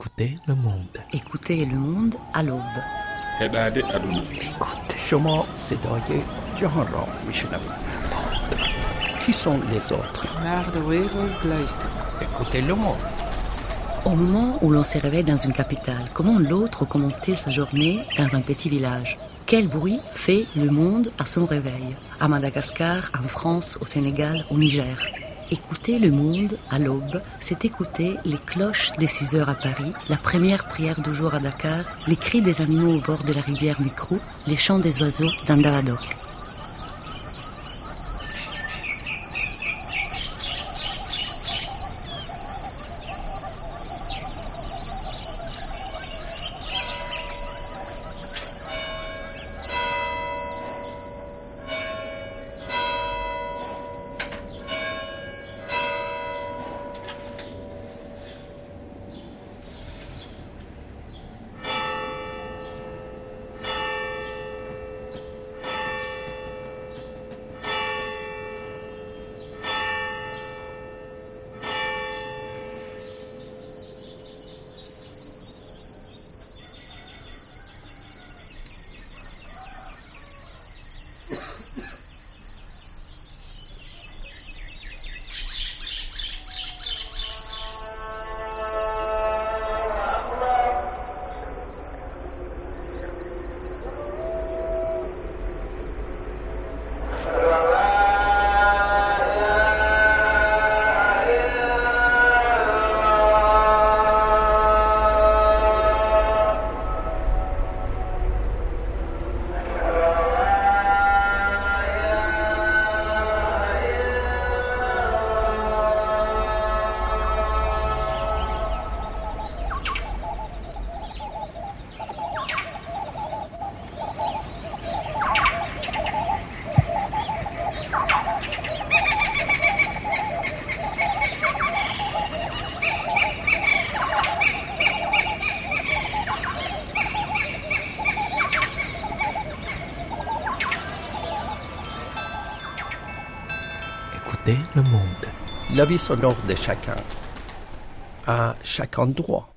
Écoutez le monde. Écoutez le monde à l'aube. Eh ben, Qui sont les autres? Écoutez le monde. Au moment où l'on se réveille dans une capitale, comment l'autre commence-t-il sa journée dans un petit village? Quel bruit fait le monde à son réveil? À Madagascar, en France, au Sénégal, au Niger? Écouter le monde à l'aube, c'est écouter les cloches des 6 heures à Paris, la première prière du jour à Dakar, les cris des animaux au bord de la rivière Mikrou, les chants des oiseaux d'Andaladok. Le monde. La vie sonore de chacun, à chaque endroit.